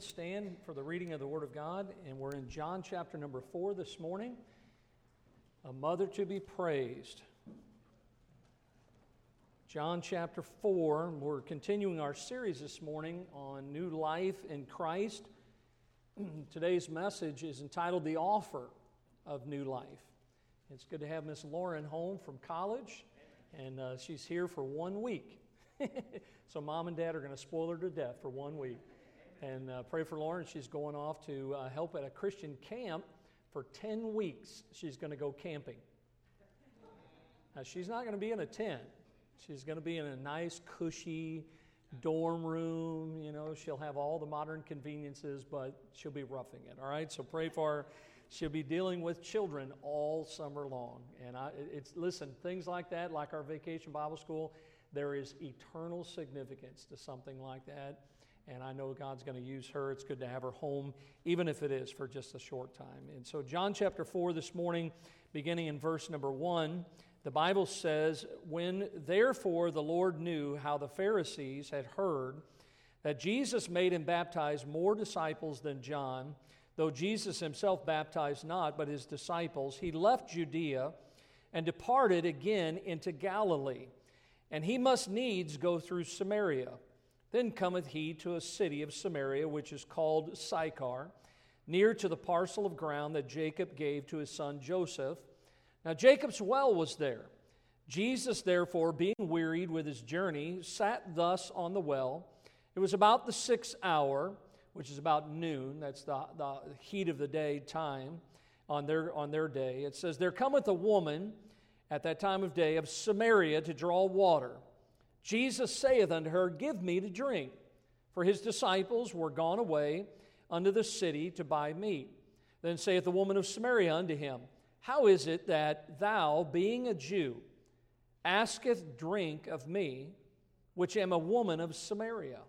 and stand for the reading of the Word of God. And we're in John chapter number four this morning. A mother to be praised. John chapter 4, we're continuing our series this morning on new life in Christ. Today's message is entitled The Offer of New Life. It's good to have Miss Lauren home from college, and uh, she's here for one week. so, mom and dad are going to spoil her to death for one week. And uh, pray for Lauren. She's going off to uh, help at a Christian camp for 10 weeks. She's going to go camping. Now, she's not going to be in a tent, she's going to be in a nice, cushy dorm room. You know, she'll have all the modern conveniences, but she'll be roughing it. All right? So, pray for her. She'll be dealing with children all summer long. And I, it's, listen, things like that, like our vacation Bible school, there is eternal significance to something like that. And I know God's going to use her. It's good to have her home, even if it is for just a short time. And so, John chapter 4 this morning, beginning in verse number 1, the Bible says, When therefore the Lord knew how the Pharisees had heard that Jesus made and baptized more disciples than John, though Jesus himself baptized not, but his disciples, he left Judea and departed again into Galilee and he must needs go through Samaria. Then cometh he to a city of Samaria, which is called Sychar, near to the parcel of ground that Jacob gave to his son Joseph. Now Jacob's well was there. Jesus, therefore, being wearied with his journey, sat thus on the well. It was about the sixth hour, which is about noon. That's the, the heat of the day time on their, on their day. It says, There cometh a woman at that time of day of Samaria to draw water. Jesus saith unto her, Give me to drink. For his disciples were gone away unto the city to buy meat. Then saith the woman of Samaria unto him, How is it that thou, being a Jew, asketh drink of me, which am a woman of Samaria?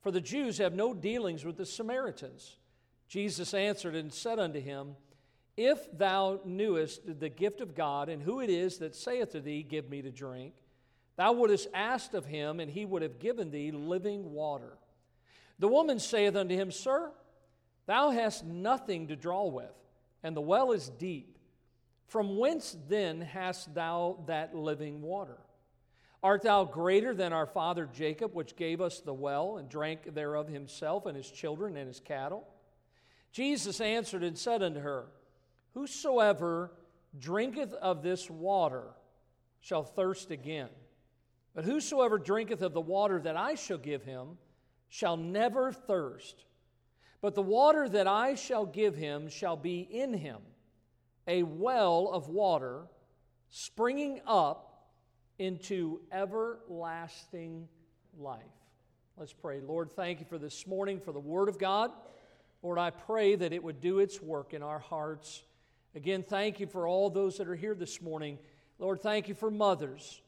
For the Jews have no dealings with the Samaritans. Jesus answered and said unto him, if thou knewest the gift of God and who it is that saith to thee, Give me to drink, thou wouldst asked of him, and he would have given thee living water. The woman saith unto him, Sir, thou hast nothing to draw with, and the well is deep. From whence then hast thou that living water? Art thou greater than our father Jacob, which gave us the well, and drank thereof himself and his children and his cattle? Jesus answered and said unto her, Whosoever drinketh of this water shall thirst again. But whosoever drinketh of the water that I shall give him shall never thirst. But the water that I shall give him shall be in him a well of water springing up into everlasting life. Let's pray. Lord, thank you for this morning, for the Word of God. Lord, I pray that it would do its work in our hearts. Again, thank you for all those that are here this morning. Lord, thank you for mothers.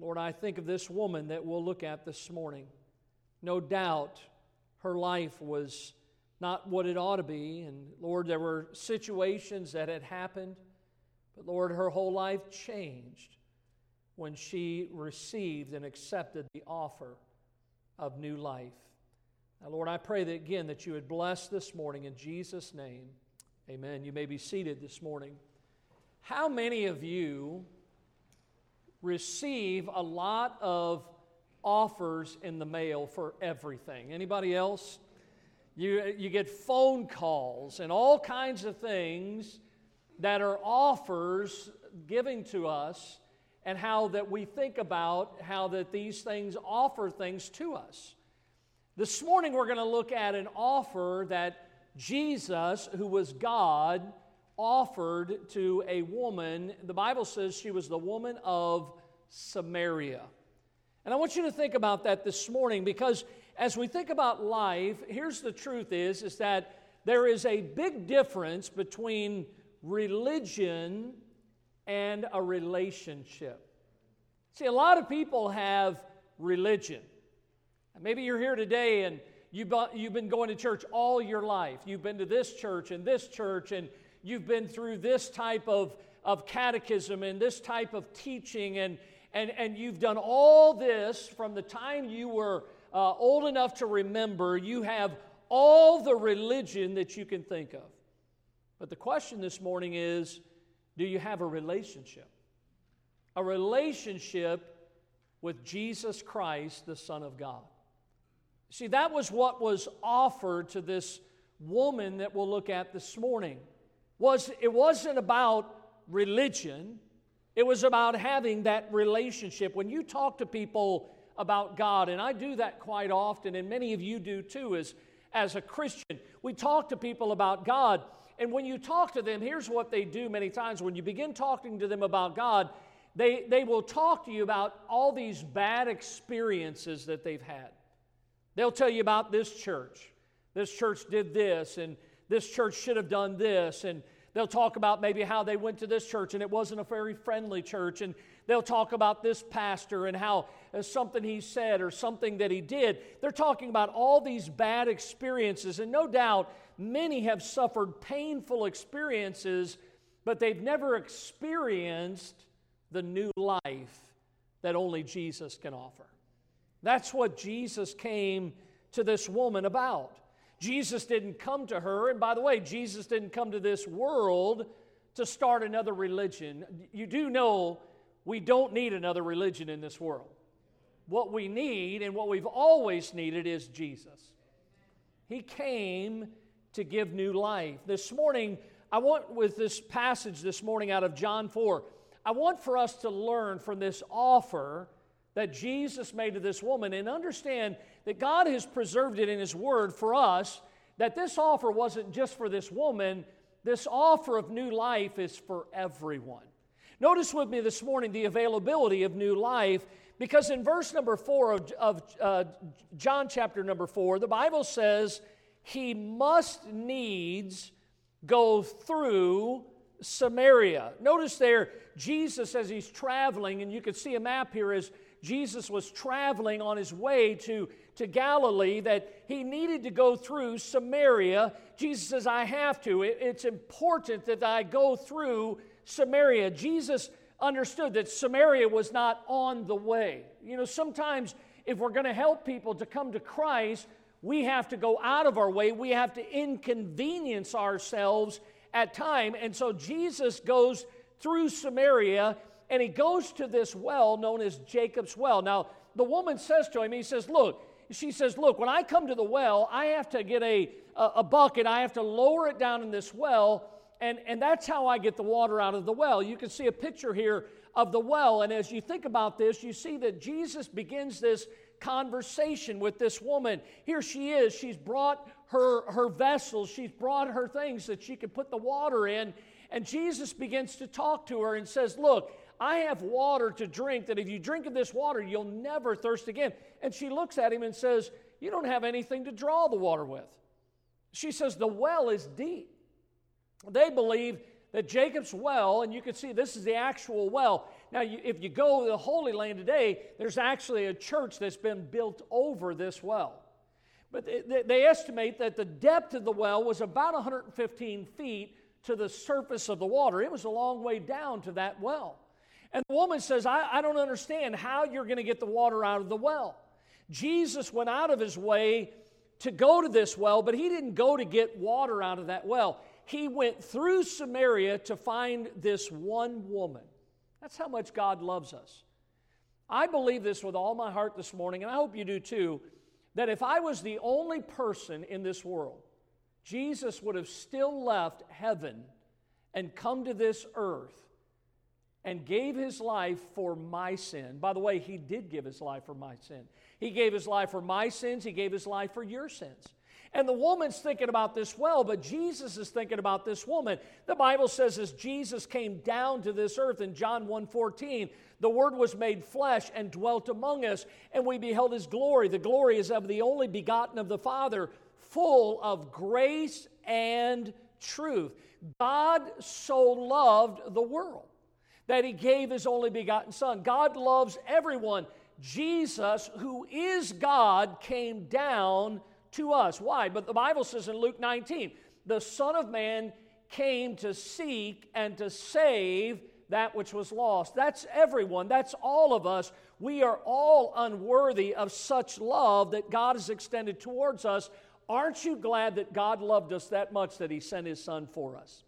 Lord, I think of this woman that we'll look at this morning. No doubt her life was not what it ought to be. And Lord, there were situations that had happened. But Lord, her whole life changed when she received and accepted the offer of new life. Now, Lord, I pray that again that you would bless this morning in Jesus' name. Amen. You may be seated this morning. How many of you receive a lot of offers in the mail for everything? Anybody else? You, you get phone calls and all kinds of things that are offers giving to us and how that we think about how that these things offer things to us. This morning we're going to look at an offer that Jesus, who was God, offered to a woman. The Bible says she was the woman of Samaria. And I want you to think about that this morning because as we think about life, here's the truth is, is that there is a big difference between religion and a relationship. See, a lot of people have religion. Maybe you're here today and You've been going to church all your life. You've been to this church and this church, and you've been through this type of, of catechism and this type of teaching, and, and, and you've done all this from the time you were uh, old enough to remember. You have all the religion that you can think of. But the question this morning is do you have a relationship? A relationship with Jesus Christ, the Son of God. See, that was what was offered to this woman that we'll look at this morning. Was it wasn't about religion, it was about having that relationship. When you talk to people about God, and I do that quite often, and many of you do too, as, as a Christian, we talk to people about God. And when you talk to them, here's what they do many times. When you begin talking to them about God, they, they will talk to you about all these bad experiences that they've had. They'll tell you about this church. This church did this, and this church should have done this. And they'll talk about maybe how they went to this church and it wasn't a very friendly church. And they'll talk about this pastor and how uh, something he said or something that he did. They're talking about all these bad experiences. And no doubt, many have suffered painful experiences, but they've never experienced the new life that only Jesus can offer. That's what Jesus came to this woman about. Jesus didn't come to her, and by the way, Jesus didn't come to this world to start another religion. You do know we don't need another religion in this world. What we need and what we've always needed is Jesus. He came to give new life. This morning, I want with this passage this morning out of John 4, I want for us to learn from this offer that Jesus made to this woman and understand that God has preserved it in His Word for us, that this offer wasn't just for this woman, this offer of new life is for everyone. Notice with me this morning the availability of new life, because in verse number four of, of uh, John chapter number four, the Bible says, He must needs go through Samaria. Notice there, Jesus, as he's traveling, and you can see a map here as Jesus was traveling on his way to, to Galilee, that he needed to go through Samaria. Jesus says, I have to. It's important that I go through Samaria. Jesus understood that Samaria was not on the way. You know, sometimes if we're going to help people to come to Christ, we have to go out of our way. We have to inconvenience ourselves at time. And so Jesus goes through Samaria and he goes to this well known as Jacob's well. Now, the woman says to him, he says, Look, she says, Look, when I come to the well, I have to get a, a, a bucket, I have to lower it down in this well, and, and that's how I get the water out of the well. You can see a picture here of the well, and as you think about this, you see that Jesus begins this conversation with this woman. Here she is, she's brought her, her vessels, she's brought her things that she can put the water in, and Jesus begins to talk to her and says, Look, I have water to drink that if you drink of this water, you'll never thirst again. And she looks at him and says, You don't have anything to draw the water with. She says, The well is deep. They believe that Jacob's well, and you can see this is the actual well. Now, if you go to the Holy Land today, there's actually a church that's been built over this well. But they estimate that the depth of the well was about 115 feet to the surface of the water. It was a long way down to that well. And the woman says, I, I don't understand how you're going to get the water out of the well. Jesus went out of his way to go to this well, but he didn't go to get water out of that well. He went through Samaria to find this one woman. That's how much God loves us. I believe this with all my heart this morning, and I hope you do too, that if I was the only person in this world, Jesus would have still left heaven and come to this earth and gave his life for my sin. By the way, he did give his life for my sin. He gave his life for my sins, he gave his life for your sins. And the woman's thinking about this well, but Jesus is thinking about this woman. The Bible says as Jesus came down to this earth in John 1:14, the word was made flesh and dwelt among us, and we beheld his glory. The glory is of the only begotten of the Father, full of grace and truth. God so loved the world that he gave his only begotten Son. God loves everyone. Jesus, who is God, came down to us. Why? But the Bible says in Luke 19, the Son of Man came to seek and to save that which was lost. That's everyone, that's all of us. We are all unworthy of such love that God has extended towards us. aren't you glad that God loved us that much that He sent His Son for us?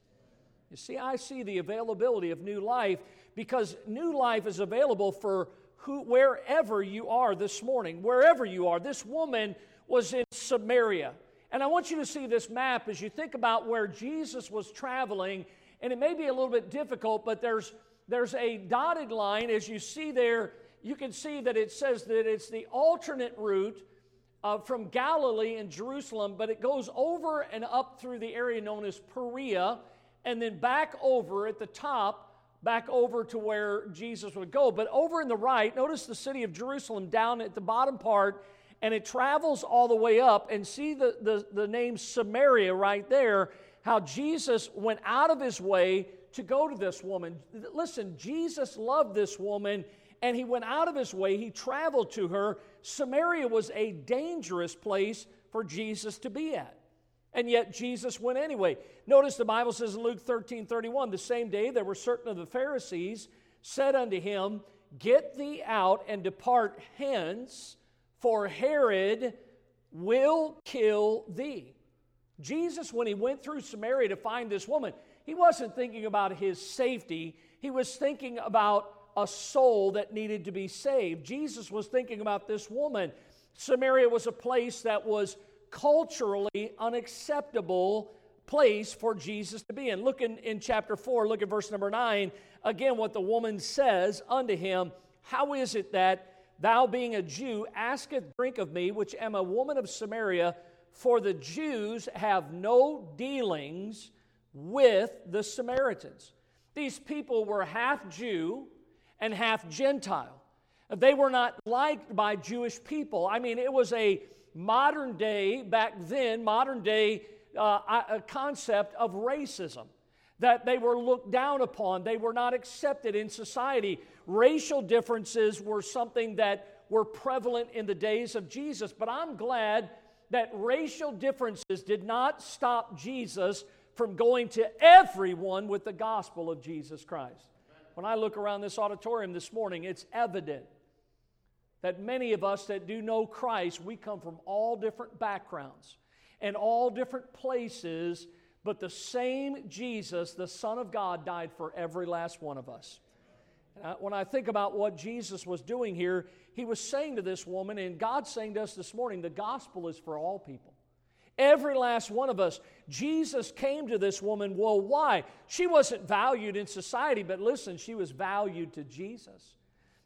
You see, I see the availability of new life because new life is available for who, wherever you are this morning, wherever you are. This woman was in Samaria. And I want you to see this map as you think about where Jesus was traveling. And it may be a little bit difficult, but there's, there's a dotted line as you see there. You can see that it says that it's the alternate route uh, from Galilee and Jerusalem, but it goes over and up through the area known as Perea, and then back over at the top back over to where Jesus would go. But over in the right, notice the city of Jerusalem down at the bottom part, and it travels all the way up. And see the, the, the name Samaria right there, how Jesus went out of his way to go to this woman. Listen, Jesus loved this woman, and he went out of his way, he traveled to her. Samaria was a dangerous place for Jesus to be at. And yet Jesus went anyway. Notice the Bible says in Luke 13 31, the same day there were certain of the Pharisees said unto him, Get thee out and depart hence, for Herod will kill thee. Jesus, when he went through Samaria to find this woman, he wasn't thinking about his safety, he was thinking about a soul that needed to be saved. Jesus was thinking about this woman. Samaria was a place that was culturally unacceptable place for Jesus to be in. Look in, in chapter 4, look at verse number 9. Again, what the woman says unto him, How is it that thou, being a Jew, asketh drink of me, which am a woman of Samaria? For the Jews have no dealings with the Samaritans. These people were half Jew and half Gentile. They were not liked by Jewish people. I mean, it was a modern day, back then, modern day uh, concept of racism. That they were looked down upon, they were not accepted in society. Racial differences were something that were prevalent in the days of Jesus. But I'm glad that racial differences did not stop Jesus from going to everyone with the gospel of Jesus Christ. When I look around this auditorium this morning, it's evident that many of us that do know Christ, we come from all different backgrounds and all different places, but the same Jesus, the Son of God, died for every last one of us. when I think about what Jesus was doing here, he was saying to this woman, and God's saying to us this morning, the gospel is for all people. Every last one of us. Jesus came to this woman. Well, why? She wasn't valued in society, but listen, she was valued to Jesus.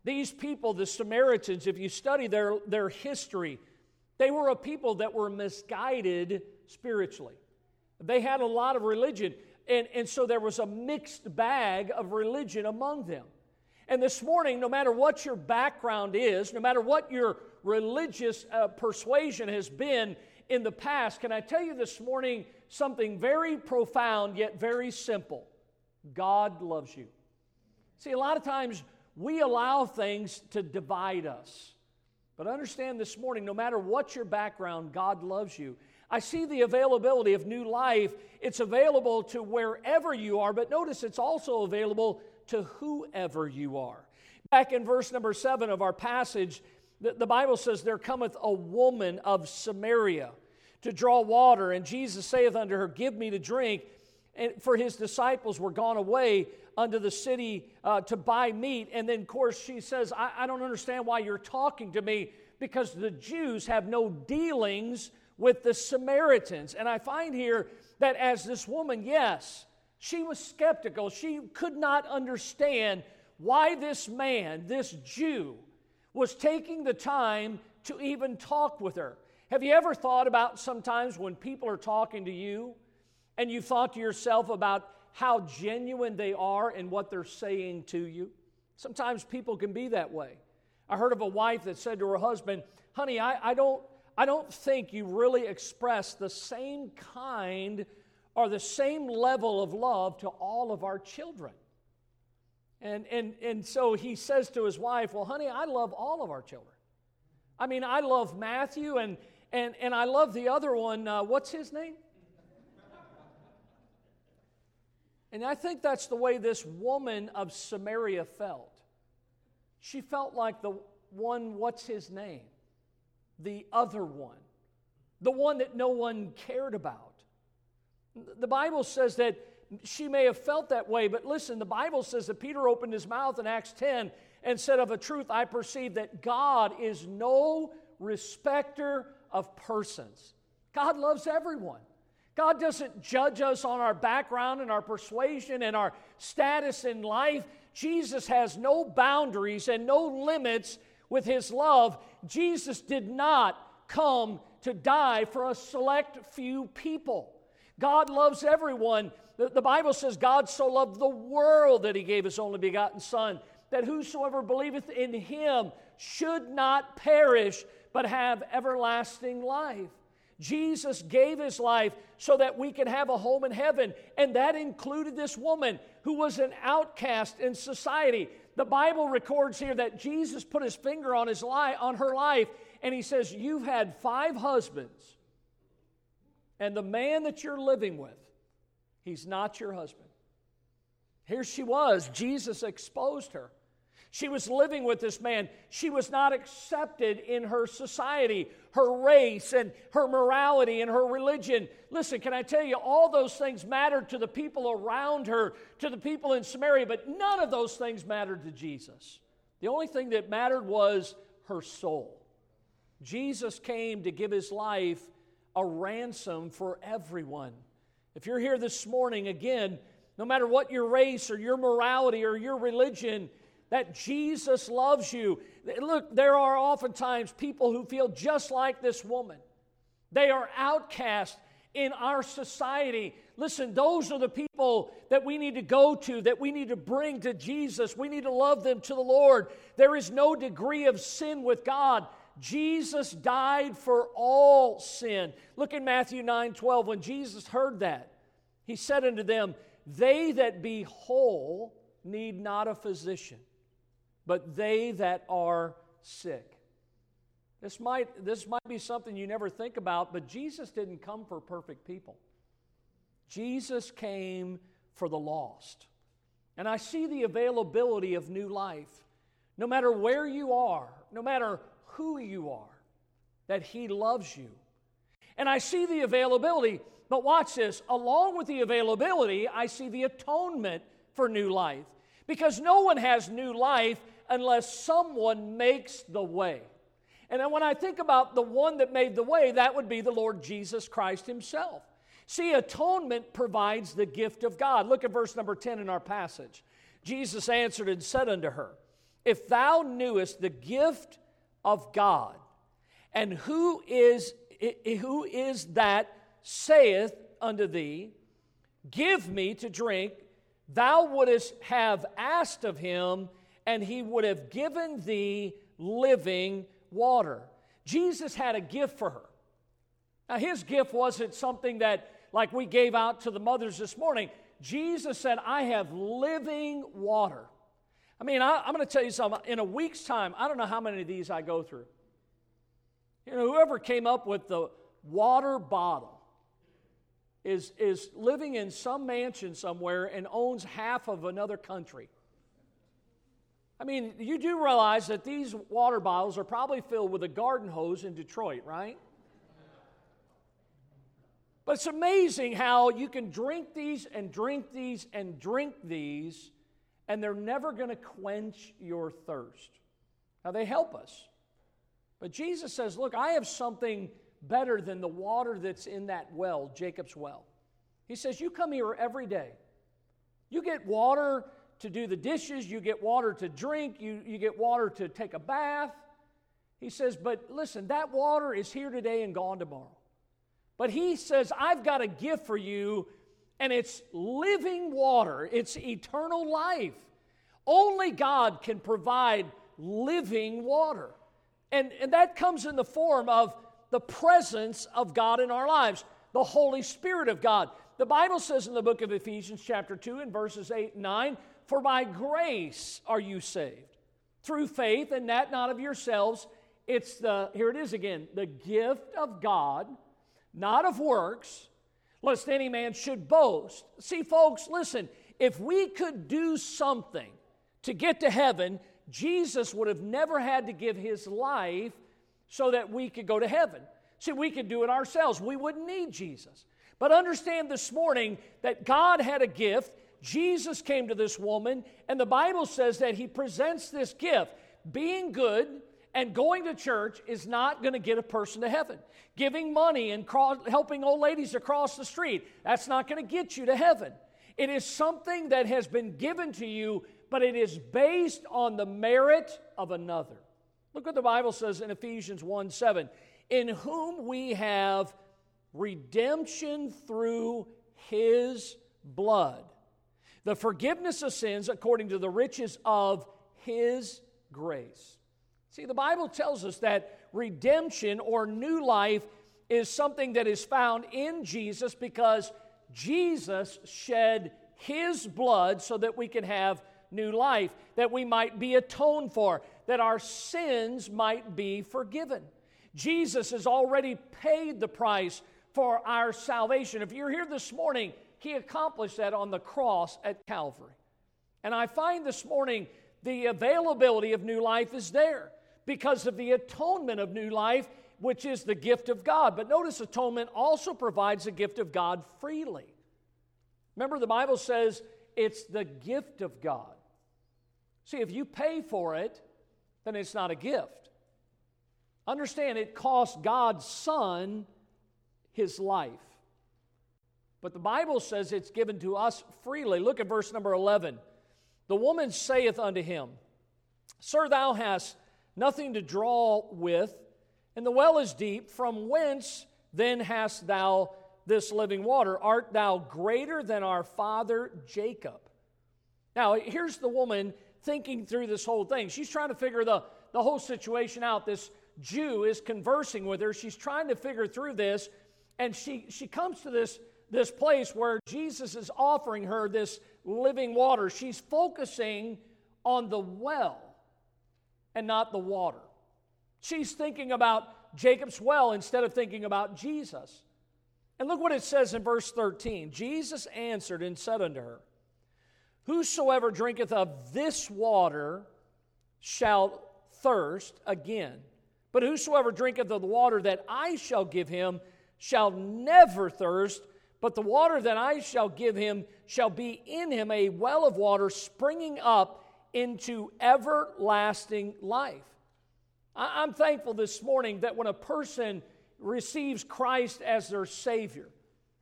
These people, the Samaritans, if you study their, their history, they were a people that were misguided spiritually. They had a lot of religion, and, and so there was a mixed bag of religion among them. And this morning, no matter what your background is, no matter what your religious uh, persuasion has been in the past, can I tell you this morning something very profound yet very simple? God loves you. See, a lot of times we allow things to divide us. But understand this morning no matter what your background, God loves you. I see the availability of new life. It's available to wherever you are, but notice it's also available to whoever you are. Back in verse number seven of our passage, the, the Bible says, There cometh a woman of Samaria to draw water, and Jesus saith unto her, Give me to drink. And for his disciples were gone away unto the city uh, to buy meat. And then, of course, she says, I, I don't understand why you're talking to me because the Jews have no dealings with the Samaritans. And I find here that as this woman, yes, she was skeptical. She could not understand why this man, this Jew, was taking the time to even talk with her. Have you ever thought about sometimes when people are talking to you and you thought to yourself about how genuine they are and what they're saying to you. Sometimes people can be that way. I heard of a wife that said to her husband, Honey, I, I, don't, I don't think you really express the same kind or the same level of love to all of our children. And, and, and so he says to his wife, Well, honey, I love all of our children. I mean, I love Matthew and, and, and I love the other one. Uh, what's his name? And I think that's the way this woman of Samaria felt. She felt like the one, what's his name? The other one. the one that no one cared about. The Bible says that she may have felt that way, but listen, the Bible says that Peter opened his mouth in Acts 10 and said, Of a truth, I perceive that God is no respecter of persons. God loves everyone. God doesn't judge us on our background and our persuasion and our status in life. Jesus has no boundaries and no limits with his love. Jesus did not come to die for a select few people. God loves everyone. The, the, Bible says, God so loved the world that he gave his only begotten Son, that whosoever believeth in him should not perish, but have everlasting life. Jesus gave his life so that we can have a home in heaven. And that included this woman who was an outcast in society. The Bible records here that Jesus put his finger on, his life, on her life and he says, You've had five husbands, and the man that you're living with, he's not your husband. Here she was. Jesus exposed her. She was living with this man. She was not accepted in her society, her race, and her morality and her religion. Listen, can I tell you, all those things mattered to the people around her, to the people in Samaria, but none of those things mattered to Jesus. The only thing that mattered was her soul. Jesus came to give his life a ransom for everyone. If you're here this morning, again, no matter what your race or your morality or your religion, that Jesus loves you. Look, there are oftentimes people who feel just like this woman. They are outcast in our society. Listen, those are the people that we need to go to, that we need to bring to Jesus. We need to love them to the Lord. There is no degree of sin with God. Jesus died for all sin. Look in Matthew 9 12. When Jesus heard that, he said unto them, They that be whole need not a physician but they that are sick. This might, this might be something you never think about, but Jesus didn't come for perfect people. Jesus came for the lost. And I see the availability of new life. No matter where you are, no matter who you are, that He loves you. And I see the availability, but watch this. Along with the availability, I see the atonement for new life. Because no one has new life unless someone makes the way. And when I think about the one that made the way, that would be the Lord Jesus Christ Himself. See, atonement provides the gift of God. Look at verse number 10 in our passage. Jesus answered and said unto her, If thou knewest the gift of God, and who is, who is that saith unto thee, Give me to drink, thou wouldst have asked of him, and he would have given thee living water. Jesus had a gift for her. Now, his gift wasn't something that, like we gave out to the mothers this morning. Jesus said, I have living water. I mean, I, am going to tell you something. In a week's time, I don't know how many of these I go through. You know, whoever came up with the water bottle is, is living in some mansion somewhere and owns half of another country. I mean, you do realize that these water bottles are probably filled with a garden hose in Detroit, right? But it's amazing how you can drink these and drink these and drink these, and they're never going to quench your thirst. Now, they help us. But Jesus says, Look, I have something better than the water that's in that well, Jacob's well. He says, You come here every day. You get water to do the dishes, you get water to drink, you, you get water to take a bath. He says, But listen, that water is here today and gone tomorrow. But he says, I've got a gift for you, and it's living water, it's eternal life. Only God can provide living water. And, and that comes in the form of the presence of God in our lives, the Holy Spirit of God. The Bible says in the book of Ephesians, chapter 2, in verses 8 and 9, for by grace are you saved, through faith, and that not of yourselves. It's the, here it is again, the gift of God, not of works, lest any man should boast. See, folks, listen, if we could do something to get to heaven, Jesus would have never had to give his life so that we could go to heaven. See, we could do it ourselves. We wouldn't need Jesus. But understand this morning that God had a gift. Jesus came to this woman, and the Bible says that he presents this gift. Being good and going to church is not going to get a person to heaven. Giving money and cross, helping old ladies across the street, that's not going to get you to heaven. It is something that has been given to you, but it is based on the merit of another. Look what the Bible says in Ephesians 1 7 in whom we have redemption through his blood, the forgiveness of sins according to the riches of his grace. See, the Bible tells us that redemption or new life is something that is found in Jesus because Jesus shed his blood so that we can have new life, that we might be atoned for, that our sins might be forgiven. Jesus has already paid the price for our salvation. If you're here this morning, He accomplished that on the cross at Calvary. And I find this morning the availability of new life is there because of the atonement of new life, which is the gift of God. But notice atonement also provides the gift of God freely. Remember, the Bible says it's the gift of God. See, if you pay for it, then it's not a gift. Understand, it cost God's Son his life. But the Bible says it's given to us freely. Look at verse number 11. The woman saith unto him, Sir, thou hast nothing to draw with, and the well is deep. From whence then hast thou this living water? Art thou greater than our father Jacob? Now, here's the woman thinking through this whole thing. She's trying to figure the, the whole situation out. This Jew is conversing with her. She's trying to figure through this, and she, she comes to this, this place where Jesus is offering her this living water. She's focusing on the well and not the water. She's thinking about Jacob's well instead of thinking about Jesus. And look what it says in verse 13 Jesus answered and said unto her, Whosoever drinketh of this water shall thirst again. But whosoever drinketh of the water that I shall give him shall never thirst, but the water that I shall give him shall be in him a well of water springing up into everlasting life. I'm thankful this morning that when a person receives Christ as their Savior,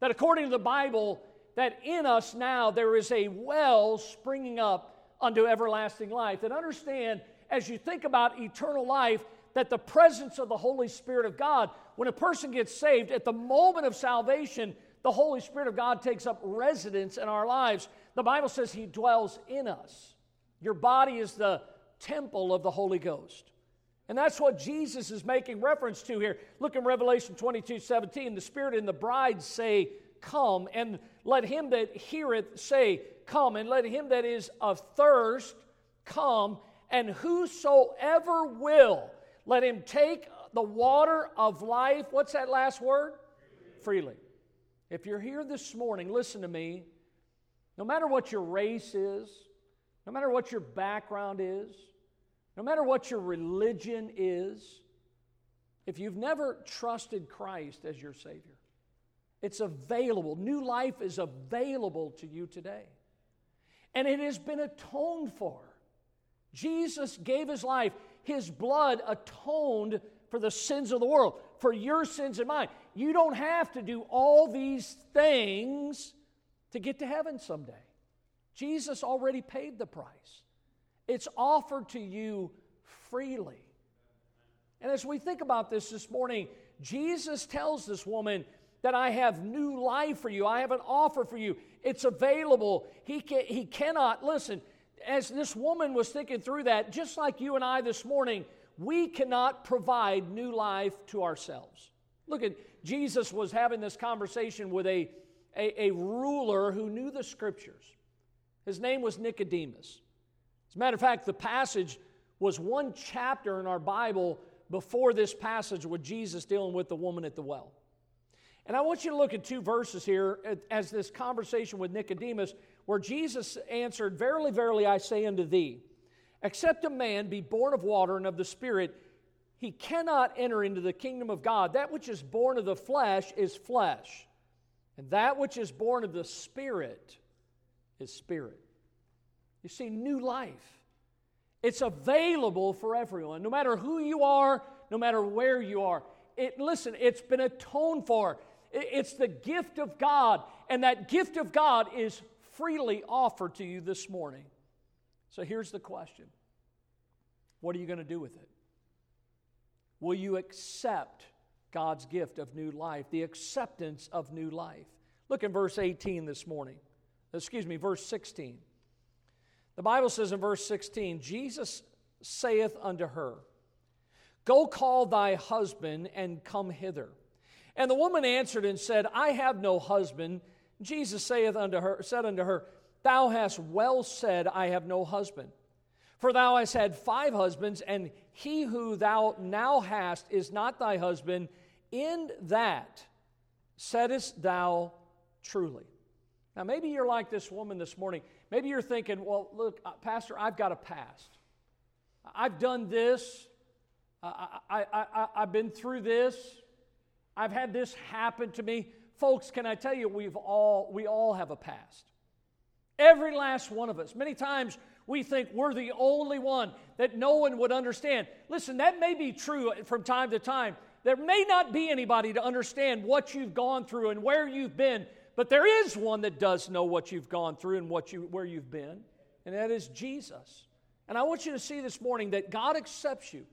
that according to the Bible, that in us now there is a well springing up unto everlasting life. And understand, as you think about eternal life, that the presence of the Holy Spirit of God, when a person gets saved, at the moment of salvation, the Holy Spirit of God takes up residence in our lives. The Bible says He dwells in us. Your body is the temple of the Holy Ghost. And that's what Jesus is making reference to here. Look in Revelation 22 17. The Spirit and the bride say, Come, and let him that heareth say, Come, and let him that is athirst come, and whosoever will let him take the water of life. What's that last word? Freely. Freely. If you're here this morning, listen to me. No matter what your race is, no matter what your background is, no matter what your religion is, if you've never trusted Christ as your Savior, it's available. New life is available to you today. And it has been atoned for. Jesus gave his life. His blood atoned for the sins of the world, for your sins and mine. You don't have to do all these things to get to heaven someday. Jesus already paid the price, it's offered to you freely. And as we think about this this morning, Jesus tells this woman that I have new life for you. I have an offer for you. It's available. He, can, he cannot, listen, as this woman was thinking through that, just like you and I this morning, we cannot provide new life to ourselves. Look at Jesus was having this conversation with a, a, a ruler who knew the scriptures. His name was Nicodemus. As a matter of fact, the passage was one chapter in our Bible before this passage with Jesus dealing with the woman at the well. And I want you to look at two verses here as this conversation with Nicodemus where Jesus answered, Verily, verily, I say unto thee, except a man be born of water and of the Spirit, he cannot enter into the kingdom of God. That which is born of the flesh is flesh, and that which is born of the Spirit is spirit. You see, new life. It's available for everyone, no matter who you are, no matter where you are. It, listen, it's been atoned for. It's the gift of God, and that gift of God is freely offered to you this morning. So here's the question What are you going to do with it? Will you accept God's gift of new life, the acceptance of new life? Look in verse 18 this morning. Excuse me, verse 16. The Bible says in verse 16, Jesus saith unto her, Go call thy husband and come hither. And the woman answered and said, I have no husband. Jesus saith unto her, said unto her, Thou hast well said, I have no husband. For thou hast had five husbands, and he who thou now hast is not thy husband. In that saidst thou truly. Now, maybe you're like this woman this morning. Maybe you're thinking, well, look, uh, Pastor, I've got a past. I've done this. I, I, I, I've been through this. I've had this happen to me. Folks, can I tell you, we've all, we all have a past. Every last one of us. Many times we think we're the only one that no one would understand. Listen, that may be true from time to time. There may not be anybody to understand what you've gone through and where you've been, but there is one that does know what you've gone through and what you, where you've been, and that is Jesus. And I want you to see this morning that God accepts you,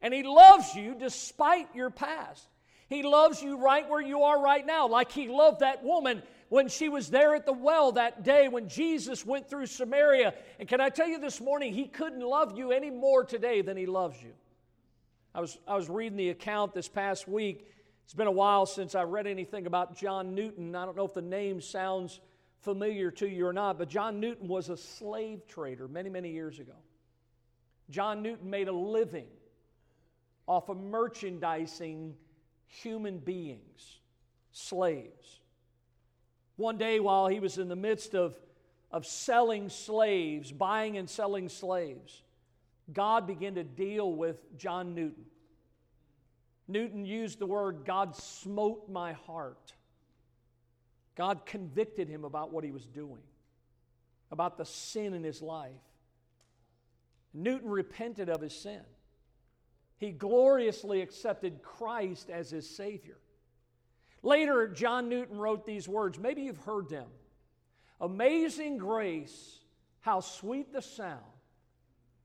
and He loves you despite your past. He loves you right where you are right now, like He loved that woman when she was there at the well that day when Jesus went through Samaria. And can I tell you this morning, He couldn't love you any more today than He loves you. I was, I was reading the account this past week. It's been a while since I read anything about John Newton. I don't know if the name sounds familiar to you or not, but John Newton was a slave trader many, many years ago. John Newton made a living off of merchandising human beings, slaves. One day, while he was in the midst of, of selling slaves, buying and selling slaves, God began to deal with John Newton. Newton used the word, God smote my heart. God convicted him about what he was doing, about the sin in his life. Newton repented of his sin. He gloriously accepted Christ as his Savior. Later, John Newton wrote these words. Maybe you've heard them Amazing grace, how sweet the sound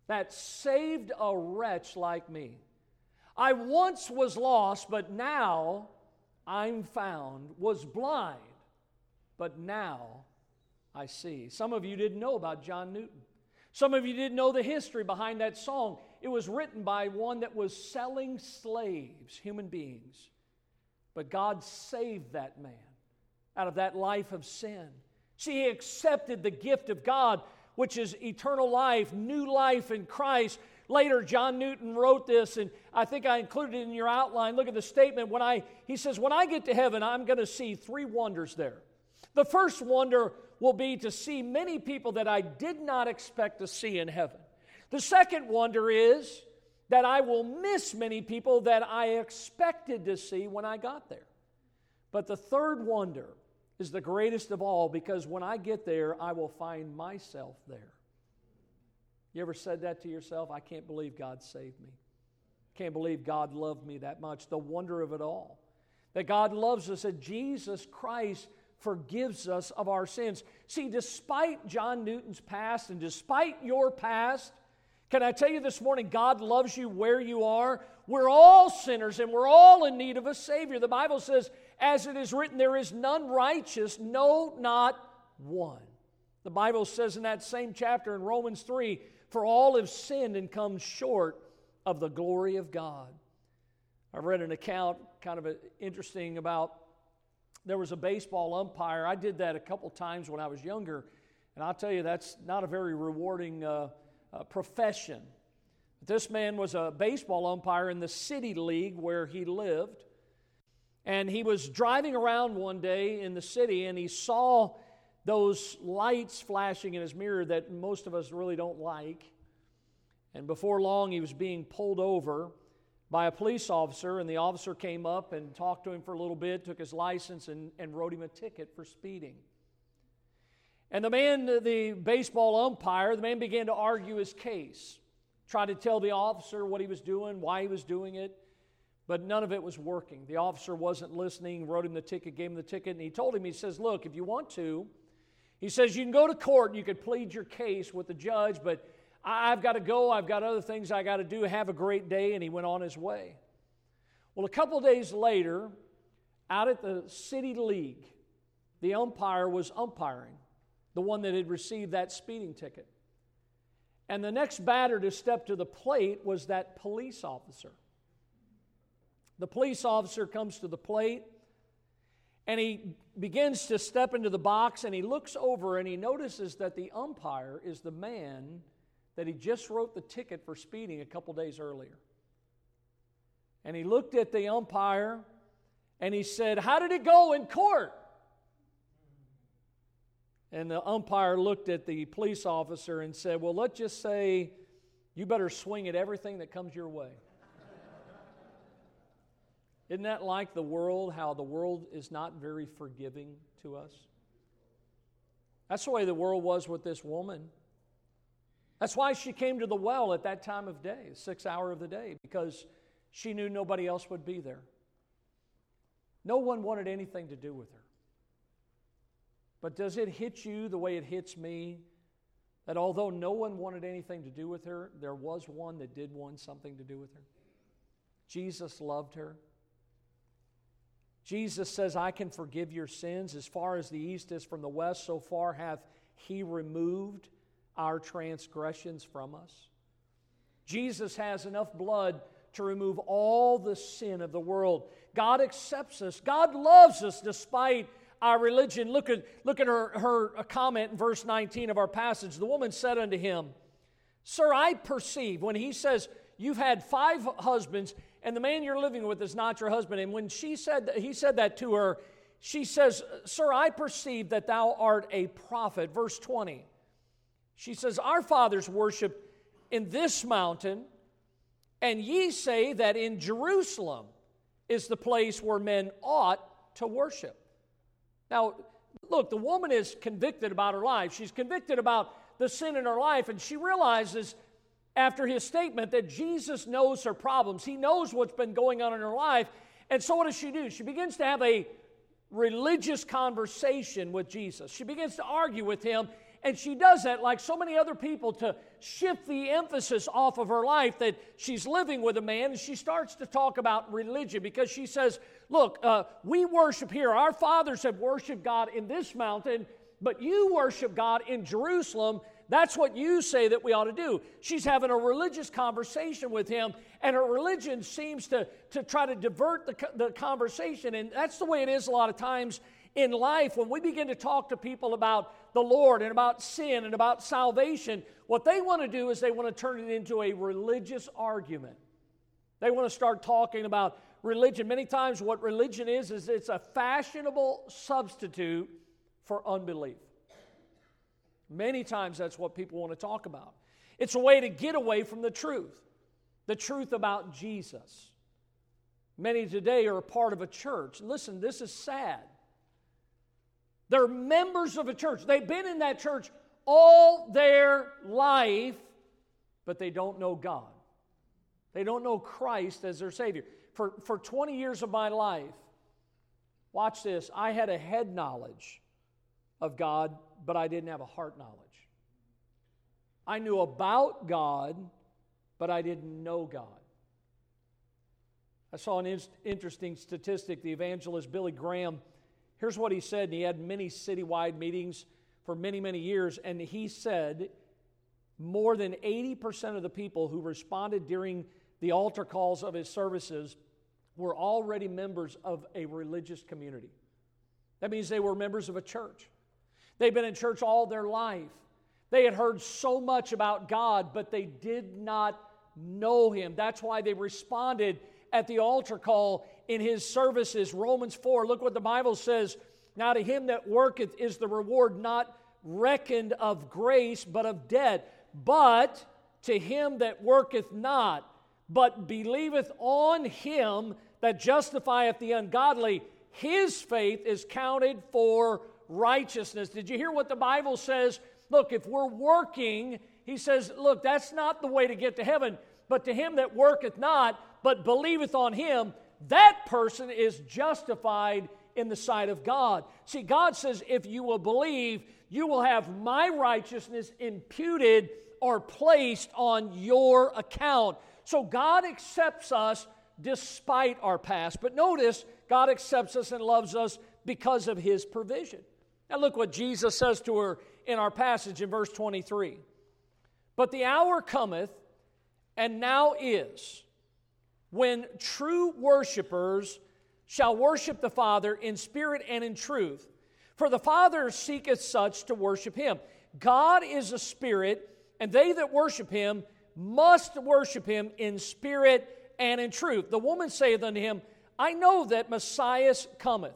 that saved a wretch like me. I once was lost, but now I'm found, was blind, but now I see. Some of you didn't know about John Newton. Some of you didn't know the history behind that song. It was written by one that was selling slaves, human beings. But God saved that man out of that life of sin. See, he accepted the gift of God, which is eternal life, new life in Christ. Later, John Newton wrote this, and I think I included it in your outline. Look at the statement. When I, he says, When I get to heaven, I'm going to see three wonders there. The first wonder will be to see many people that I did not expect to see in heaven. The second wonder is that I will miss many people that I expected to see when I got there. But the third wonder is the greatest of all because when I get there, I will find myself there. You ever said that to yourself? I can't believe God saved me. Can't believe God loved me that much. The wonder of it all. That God loves us, that Jesus Christ forgives us of our sins. See, despite John Newton's past and despite your past, can I tell you this morning, God loves you where you are? We're all sinners and we're all in need of a Savior. The Bible says, as it is written, there is none righteous, no, not one. The Bible says in that same chapter in Romans 3 For all have sinned and come short of the glory of God. I read an account, kind of interesting, about there was a baseball umpire. I did that a couple times when I was younger, and I'll tell you, that's not a very rewarding. Uh, uh, profession. This man was a baseball umpire in the city league where he lived. And he was driving around one day in the city and he saw those lights flashing in his mirror that most of us really don't like. And before long, he was being pulled over by a police officer, and the officer came up and talked to him for a little bit, took his license, and, and wrote him a ticket for speeding. And the man, the baseball umpire, the man began to argue his case, tried to tell the officer what he was doing, why he was doing it, but none of it was working. The officer wasn't listening, wrote him the ticket, gave him the ticket, and he told him, he says, Look, if you want to, he says, you can go to court and you could plead your case with the judge, but I've got to go. I've got other things I got to do. Have a great day. And he went on his way. Well, a couple days later, out at the City League, the umpire was umpiring the one that had received that speeding ticket. And the next batter to step to the plate was that police officer. The police officer comes to the plate and he begins to step into the box and he looks over and he notices that the umpire is the man that he just wrote the ticket for speeding a couple days earlier. And he looked at the umpire and he said, How did it go in court? And the umpire looked at the police officer and said, Well, let's just say you better swing at everything that comes your way. Isn't that like the world, how the world is not very forgiving to us? That's the way the world was with this woman. That's why she came to the well at that time of day, six hour of the day, because she knew nobody else would be there. No one wanted anything to do with her. But does it hit you the way it hits me? That although no one wanted anything to do with her, there was one that did want something to do with her. Jesus loved her. Jesus says, I can forgive your sins. As far as the east is from the west, so far hath he removed our transgressions from us. Jesus has enough blood to remove all the sin of the world. God accepts us. God loves us despite our religion. Look at, look at her, her comment in verse 19 of our passage. The woman said unto him, Sir, I perceive, when he says, You've had five husbands, and the man you're living with is not your husband. And when she said that, he said that to her, she says, Sir, I perceive that thou art a prophet. Verse 20. She says, Our fathers worship in this mountain, and ye say that in Jerusalem is the place where men ought to worship. Now, look, the woman is convicted about her life. She's convicted about the sin in her life, and she realizes after his statement that Jesus knows her problems. He knows what's been going on in her life. And so, what does she do? She begins to have a religious conversation with Jesus. She begins to argue with him and she does that, like so many other people, to shift the emphasis off of her life that she's living with a man. And she starts to talk about religion because she says, Look, uh, we worship here. Our fathers have worshiped God in this mountain, but you worship God in Jerusalem. That's what you say that we ought to do. She's having a religious conversation with him, and her religion seems to, to try to divert the, the conversation. And that's the way it is a lot of times in life, when we begin to talk to people about the Lord and about sin and about salvation, what they want to do is they want to turn it into a religious argument. They want to start talking about religion. Many times, what religion is, is it's a fashionable substitute for unbelief. Many times, that's what people want to talk about. It's a way to get away from the truth, the truth about Jesus. Many today are a part of a church. Listen, this is sad. They're members of a church. They've been in that church all their life, but they don't know God. They don't know Christ as their Savior. For, for 20 years of my life, watch this, I had a head knowledge of God, but I didn't have a heart knowledge. I knew about God, but I didn't know God. I saw an in- interesting statistic. The evangelist Billy Graham Here's what he said, and he had many citywide meetings for many, many years, and he said more than 80% of the people who responded during the altar calls of his services were already members of a religious community. That means they were members of a church. They've been in church all their life. They had heard so much about God, but they did not know Him. That's why they responded at the altar call in his services. Romans 4, look what the Bible says. Now to him that worketh is the reward not reckoned of grace, but of debt. But to him that worketh not, but believeth on him that justifieth the ungodly, his faith is counted for righteousness. Did you hear what the Bible says? Look, if we're working, he says, look, that's not the way to get to heaven, but to him that worketh not, but believeth on him, that person is justified in the sight of God. See, God says, if you will believe, you will have my righteousness imputed or placed on your account. So God accepts us despite our past. But notice, God accepts us and loves us because of his provision. Now, look what Jesus says to her in our passage in verse 23. But the hour cometh, and now is, when true worshipers shall worship the Father in spirit and in truth. For the Father seeketh such to worship him. God is a spirit, and they that worship him must worship him in spirit and in truth. The woman saith unto him, I know that Messiah cometh,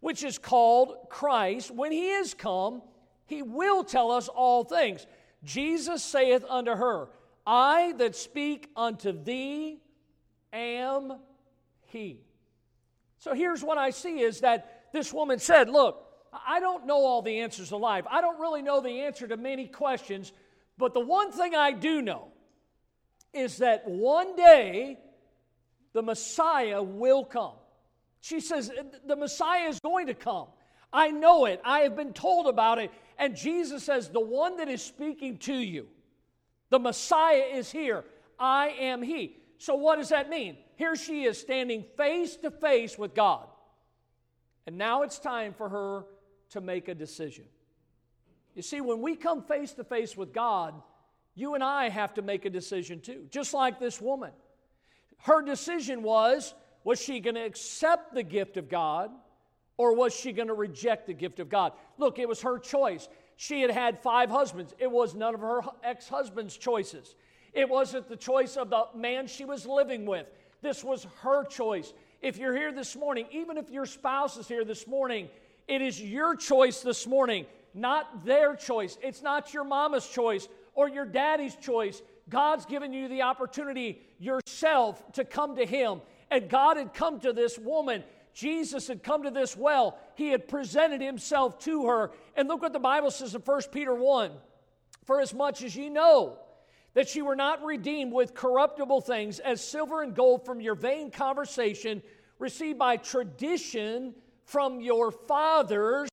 which is called Christ. When he is come, he will tell us all things. Jesus saith unto her, I that speak unto thee am he. So here's what I see is that this woman said, Look, I don't know all the answers to life. I don't really know the answer to many questions, but the one thing I do know is that one day the Messiah will come. She says, The Messiah is going to come. I know it. I have been told about it. And Jesus says, The one that is speaking to you, the Messiah is here. I am He. So, what does that mean? Here she is standing face to face with God. And now it's time for her to make a decision. You see, when we come face to face with God, you and I have to make a decision too, just like this woman. Her decision was was she going to accept the gift of God or was she going to reject the gift of God? Look, it was her choice. She had had five husbands, it was none of her ex husband's choices. It wasn't the choice of the man she was living with. This was her choice. If you're here this morning, even if your spouse is here this morning, it is your choice this morning, not their choice. It's not your mama's choice or your daddy's choice. God's given you the opportunity yourself to come to Him. And God had come to this woman. Jesus had come to this well. He had presented Himself to her. And look what the Bible says in 1 Peter 1 For as much as ye know that you were not redeemed with corruptible things as silver and gold from your vain conversation received by tradition from your fathers,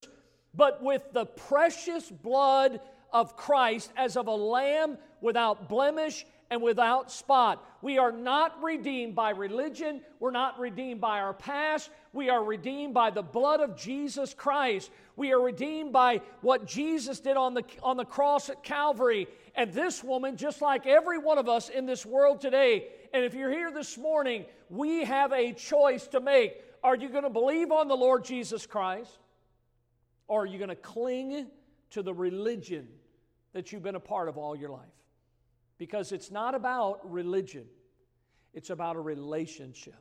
but with the precious blood of Christ as of a lamb without blemish and without spot. We are not redeemed by religion. We're not redeemed by our past. We are redeemed by the blood of Jesus Christ. We are redeemed by what Jesus did on the, on the cross at Calvary. And this woman, just like every one of us in this world today, and if you're here this morning, we have a choice to make. Are you going to believe on the Lord Jesus Christ? Or are you going to cling to the religion that you've been a part of all your life? Because it's not about religion, it's about a relationship.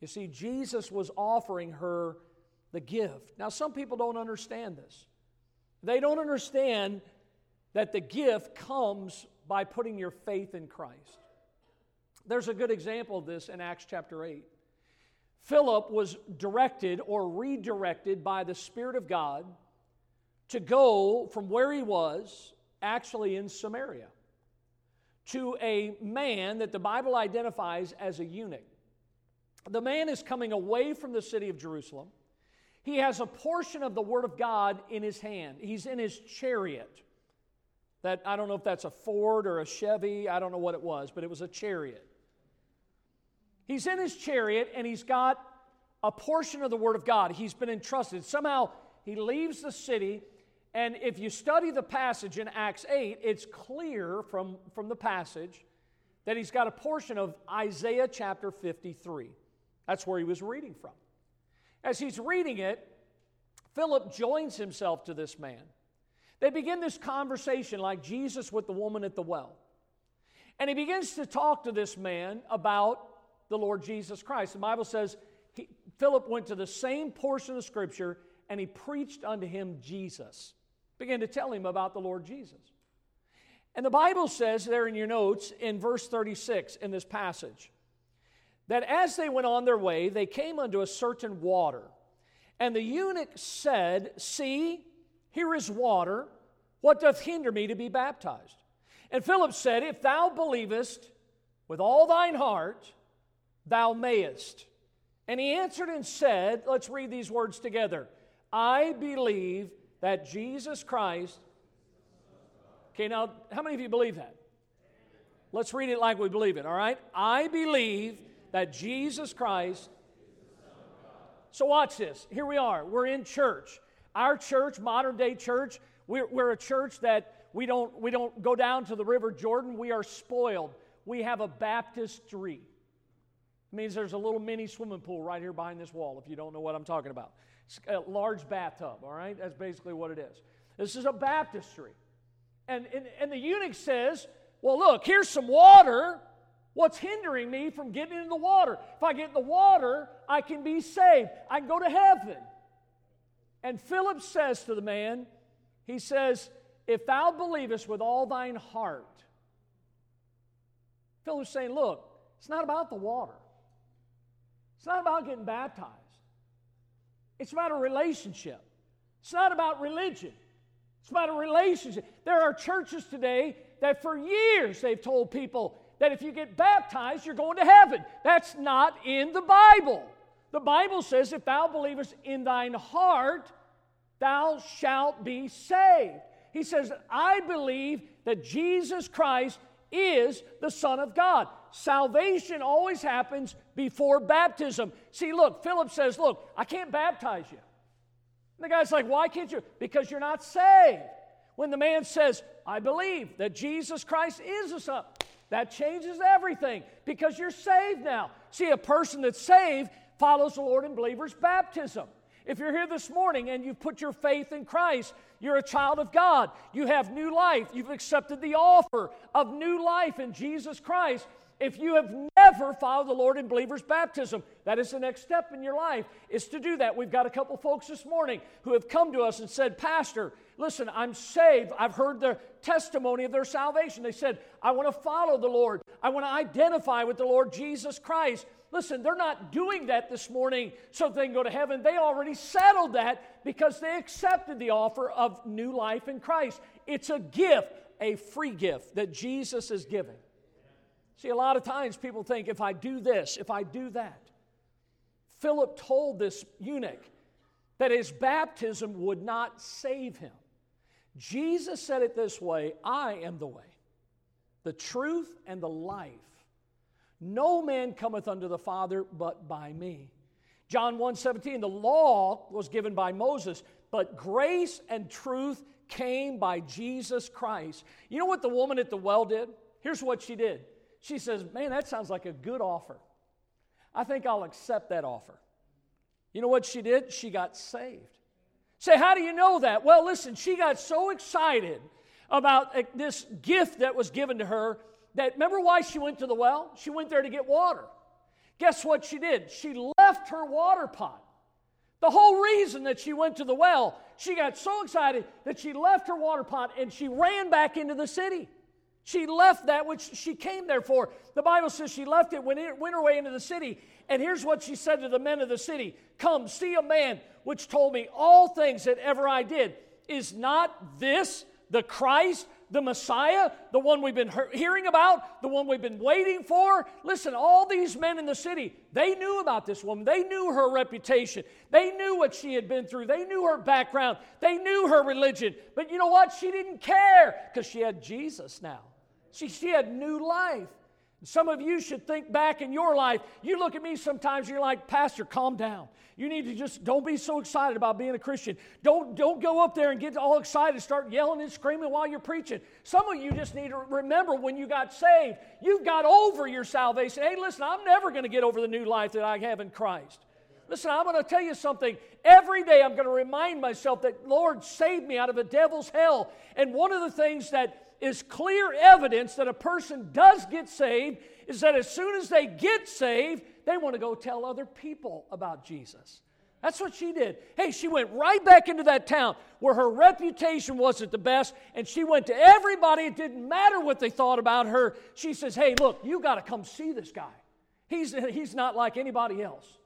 You see, Jesus was offering her the gift. Now, some people don't understand this. They don't understand that the gift comes by putting your faith in Christ. There's a good example of this in Acts chapter 8. Philip was directed or redirected by the Spirit of God to go from where he was, actually in Samaria to a man that the Bible identifies as a eunuch. The man is coming away from the city of Jerusalem. He has a portion of the Word of God in his hand. He's in his chariot. That I don't know if that's a Ford or a Chevy, I don't know what it was, but it was a chariot. He's in his chariot and he's got a portion of the Word of God. He's been entrusted. Somehow he leaves the city and if you study the passage in Acts 8, it's clear from, from the passage that he's got a portion of Isaiah chapter 53. That's where he was reading from. As he's reading it, Philip joins himself to this man. They begin this conversation like Jesus with the woman at the well. And he begins to talk to this man about the Lord Jesus Christ. The Bible says he, Philip went to the same portion of Scripture and he preached unto him Jesus began to tell him about the Lord Jesus. And the Bible says there in your notes in verse 36 in this passage that as they went on their way, they came unto a certain water. And the eunuch said, See, here is water. What doth hinder me to be baptized? And Philip said, If thou believest with all thine heart, thou mayest. And he answered and said, Let's read these words together. I believe that Jesus Christ. Okay, now, how many of you believe that? Let's read it like we believe it, all right? I believe that Jesus Christ. So, watch this. Here we are. We're in church. Our church, modern day church, we're, we're a church that we don't, we don't go down to the River Jordan. We are spoiled. We have a baptistry. It means there's a little mini swimming pool right here behind this wall, if you don't know what I'm talking about. It's a large bathtub, all right? That's basically what it is. This is a baptistry. And, and, and the eunuch says, Well, look, here's some water. What's hindering me from getting in the water? If I get in the water, I can be saved. I can go to heaven. And Philip says to the man, He says, If thou believest with all thine heart, Philip's saying, Look, it's not about the water, it's not about getting baptized. It's about a relationship. It's not about religion. It's about a relationship. There are churches today that for years they've told people that if you get baptized, you're going to heaven. That's not in the Bible. The Bible says, if thou believest in thine heart, thou shalt be saved. He says, I believe that Jesus Christ is the Son of God. Salvation always happens before baptism. See, look, Philip says, Look, I can't baptize you. And the guy's like, Why can't you? Because you're not saved. When the man says, I believe that Jesus Christ is the Son, that changes everything because you're saved now. See, a person that's saved follows the Lord in believers' baptism. If you're here this morning and you've put your faith in Christ, you're a child of God. You have new life. You've accepted the offer of new life in Jesus Christ. If you have never followed the Lord in believer's baptism, that is the next step in your life, is to do that. We've got a couple folks this morning who have come to us and said, Pastor, listen, I'm saved. I've heard the testimony of their salvation. They said, I want to follow the Lord. I want to identify with the Lord Jesus Christ. Listen, they're not doing that this morning so they can go to heaven. They already settled that because they accepted the offer of new life in Christ. It's a gift, a free gift that Jesus is giving. See, a lot of times people think if I do this, if I do that. Philip told this eunuch that his baptism would not save him. Jesus said it this way I am the way, the truth, and the life. No man cometh unto the Father but by me. John 1 17, the law was given by Moses, but grace and truth came by Jesus Christ. You know what the woman at the well did? Here's what she did she says, Man, that sounds like a good offer. I think I'll accept that offer. You know what she did? She got saved. Say, how do you know that? Well, listen, she got so excited about uh, this gift that was given to her that remember why she went to the well? She went there to get water. Guess what she did? She left her water pot. The whole reason that she went to the well, she got so excited that she left her water pot and she ran back into the city. She left that which she came there for. The Bible says she left it, went, went her way into the city. And here's what she said to the men of the city Come, see a man which told me all things that ever I did. Is not this the Christ, the Messiah, the one we've been hearing about, the one we've been waiting for? Listen, all these men in the city, they knew about this woman. They knew her reputation. They knew what she had been through. They knew her background. They knew her religion. But you know what? She didn't care because she had Jesus now. She, she had new life. Some of you should think back in your life. You look at me sometimes, you're like, Pastor, calm down. You need to just don't be so excited about being a Christian. Don't, don't go up there and get all excited and start yelling and screaming while you're preaching. Some of you just need to remember when you got saved, you got over your salvation. Hey, listen, I'm never going to get over the new life that I have in Christ. Listen, I'm going to tell you something. Every day I'm going to remind myself that Lord saved me out of a devil's hell. And one of the things that is clear evidence that a person does get saved is that as soon as they get saved, they want to go tell other people about Jesus. That's what she did. Hey, she went right back into that town where her reputation wasn't the best, and she went to everybody. It didn't matter what they thought about her. She says, Hey, look, you got to come see this guy. He's, he's not like anybody else.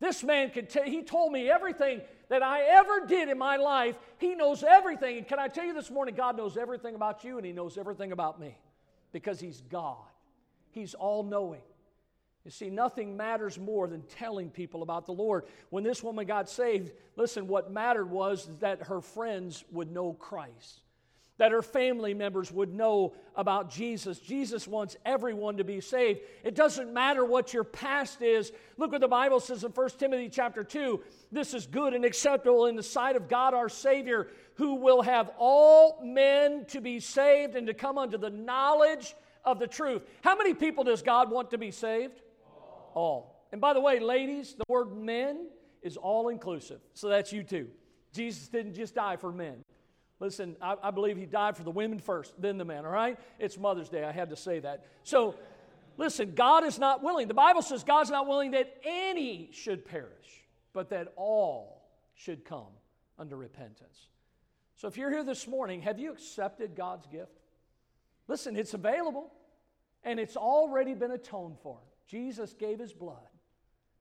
This man could tell, he told me everything that I ever did in my life. He knows everything. And can I tell you this morning, God knows everything about you and He knows everything about me because He's God. He's all knowing. You see, nothing matters more than telling people about the Lord. When this woman got saved, listen, what mattered was that her friends would know Christ, that her family members would know about Jesus. Jesus wants everyone to be saved. It doesn't matter what your past is. Look what the Bible says in 1 Timothy chapter 2. This is good and acceptable in the sight of God our Savior, who will have all men to be saved and to come unto the knowledge of the truth. How many people does God want to be saved? all. And by the way, ladies, the word men is all inclusive. So that's you too. Jesus didn't just die for men. Listen, I, I, believe he died for the women first, then the men, all right? It's Mother's Day. I had to say that. So, listen, God is not willing. The Bible says God's not willing that any should perish, but that all should come under repentance. So, if you're here this morning, have you accepted God's gift? Listen, it's available and it's already been atoned for. Jesus gave his blood,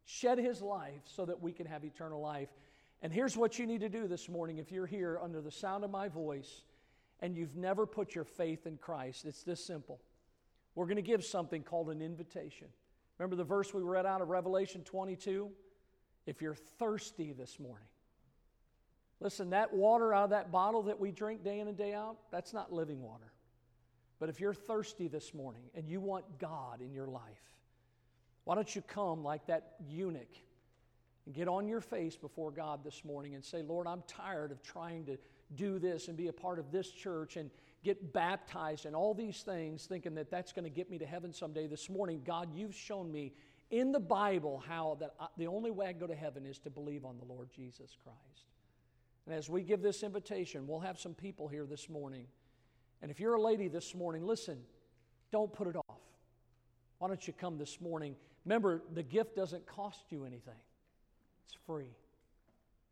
shed his life so that we can have eternal life. And here's what you need to do this morning if you're here under the sound of my voice and you've never put your faith in Christ. It's this simple. We're going to give something called an invitation. Remember the verse we read out of Revelation 22? If you're thirsty this morning, listen, that water out of that bottle that we drink day in and day out, that's not living water. But if you're thirsty this morning and you want God in your life, why don't you come like that eunuch and get on your face before God this morning and say, Lord, I'm tired of trying to do this and be a part of this church and get baptized and all these things, thinking that that's going to get me to heaven someday. This morning, God, you've shown me in the Bible how that I, the only way I go to heaven is to believe on the Lord Jesus Christ. And as we give this invitation, we'll have some people here this morning. And if you're a lady this morning, listen, don't put it off. Why don't you come this morning? Remember, the gift doesn't cost you anything, it's free.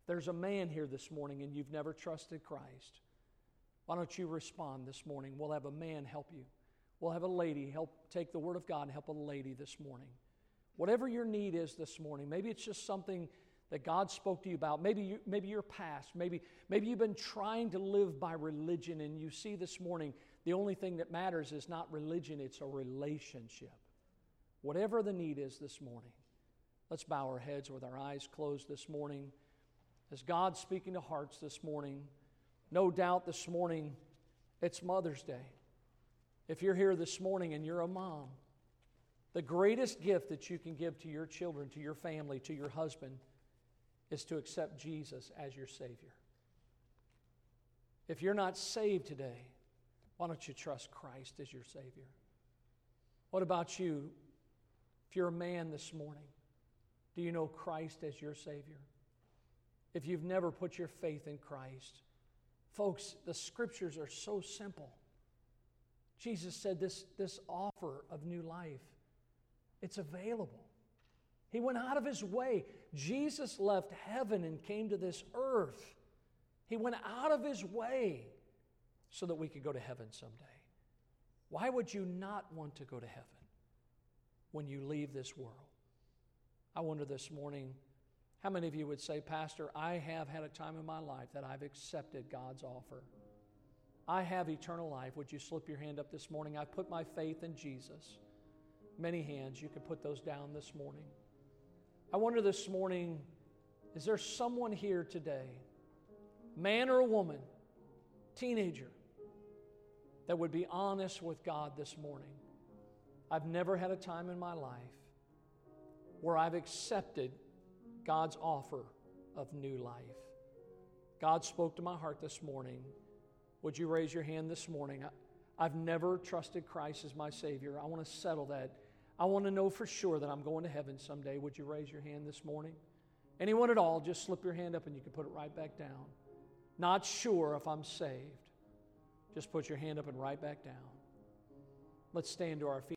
There's a man here this morning and you've never trusted Christ. Why don't you respond this morning? We'll have a man help you. We'll have a lady help take the Word of God and help a lady this morning. Whatever your need is this morning, maybe it's just something that God spoke to you about. Maybe, you, maybe your past. Maybe, maybe you've been trying to live by religion and you see this morning the only thing that matters is not religion, it's a relationship. Whatever the need is this morning, let's bow our heads with our eyes closed this morning. As God's speaking to hearts this morning, no doubt this morning it's Mother's Day. If you're here this morning and you're a mom, the greatest gift that you can give to your children, to your family, to your husband is to accept Jesus as your Savior. If you're not saved today, why don't you trust Christ as your Savior? What about you? If you're a man this morning, do you know Christ as your Savior? If you've never put your faith in Christ, folks, the scriptures are so simple. Jesus said this, this offer of new life, it's available. He went out of his way. Jesus left heaven and came to this earth. He went out of his way so that we could go to heaven someday. Why would you not want to go to heaven? when you leave this world. I wonder this morning how many of you would say, Pastor, I have had a time in my life that I've accepted God's offer. I have eternal life. Would you slip your hand up this morning? I put my faith in Jesus. Many hands, you can put those down this morning. I wonder this morning, is there someone here today, man or woman, teenager, that would be honest with God this morning? I've never had a time in my life where I've accepted God's offer of new life. God spoke to my heart this morning. Would you raise your hand this morning? I, have never trusted Christ as my Savior. I want to settle that. I want to know for sure that I'm going to heaven someday. Would you raise your hand this morning? Anyone at all, just slip your hand up and you can put it right back down. Not sure if I'm saved. Just put your hand up and right back down. Let's stand to our feet.